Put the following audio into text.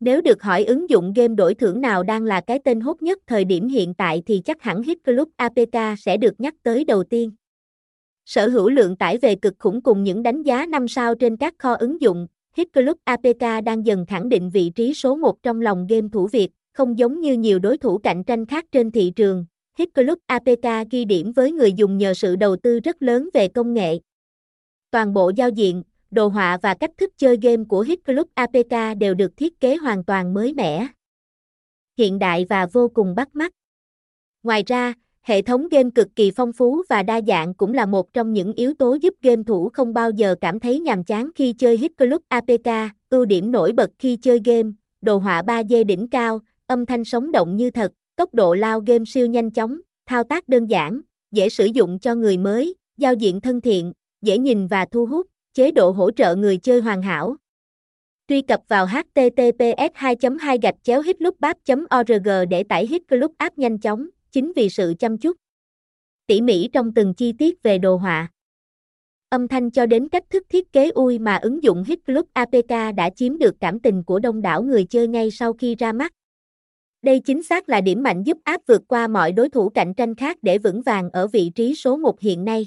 Nếu được hỏi ứng dụng game đổi thưởng nào đang là cái tên hốt nhất thời điểm hiện tại thì chắc hẳn Hit Club APK sẽ được nhắc tới đầu tiên. Sở hữu lượng tải về cực khủng cùng những đánh giá 5 sao trên các kho ứng dụng, Hit Club APK đang dần khẳng định vị trí số 1 trong lòng game thủ Việt, không giống như nhiều đối thủ cạnh tranh khác trên thị trường. Hit Club APK ghi điểm với người dùng nhờ sự đầu tư rất lớn về công nghệ. Toàn bộ giao diện, đồ họa và cách thức chơi game của Hit Club APK đều được thiết kế hoàn toàn mới mẻ, hiện đại và vô cùng bắt mắt. Ngoài ra, hệ thống game cực kỳ phong phú và đa dạng cũng là một trong những yếu tố giúp game thủ không bao giờ cảm thấy nhàm chán khi chơi Hit Club APK. Ưu điểm nổi bật khi chơi game, đồ họa 3D đỉnh cao, âm thanh sống động như thật, tốc độ lao game siêu nhanh chóng, thao tác đơn giản, dễ sử dụng cho người mới, giao diện thân thiện, dễ nhìn và thu hút, chế độ hỗ trợ người chơi hoàn hảo. Truy cập vào https 2 2 gạch chéo org để tải Hit Club app nhanh chóng, chính vì sự chăm chút. Tỉ mỉ trong từng chi tiết về đồ họa. Âm thanh cho đến cách thức thiết kế UI mà ứng dụng Hit Club APK đã chiếm được cảm tình của đông đảo người chơi ngay sau khi ra mắt. Đây chính xác là điểm mạnh giúp app vượt qua mọi đối thủ cạnh tranh khác để vững vàng ở vị trí số 1 hiện nay.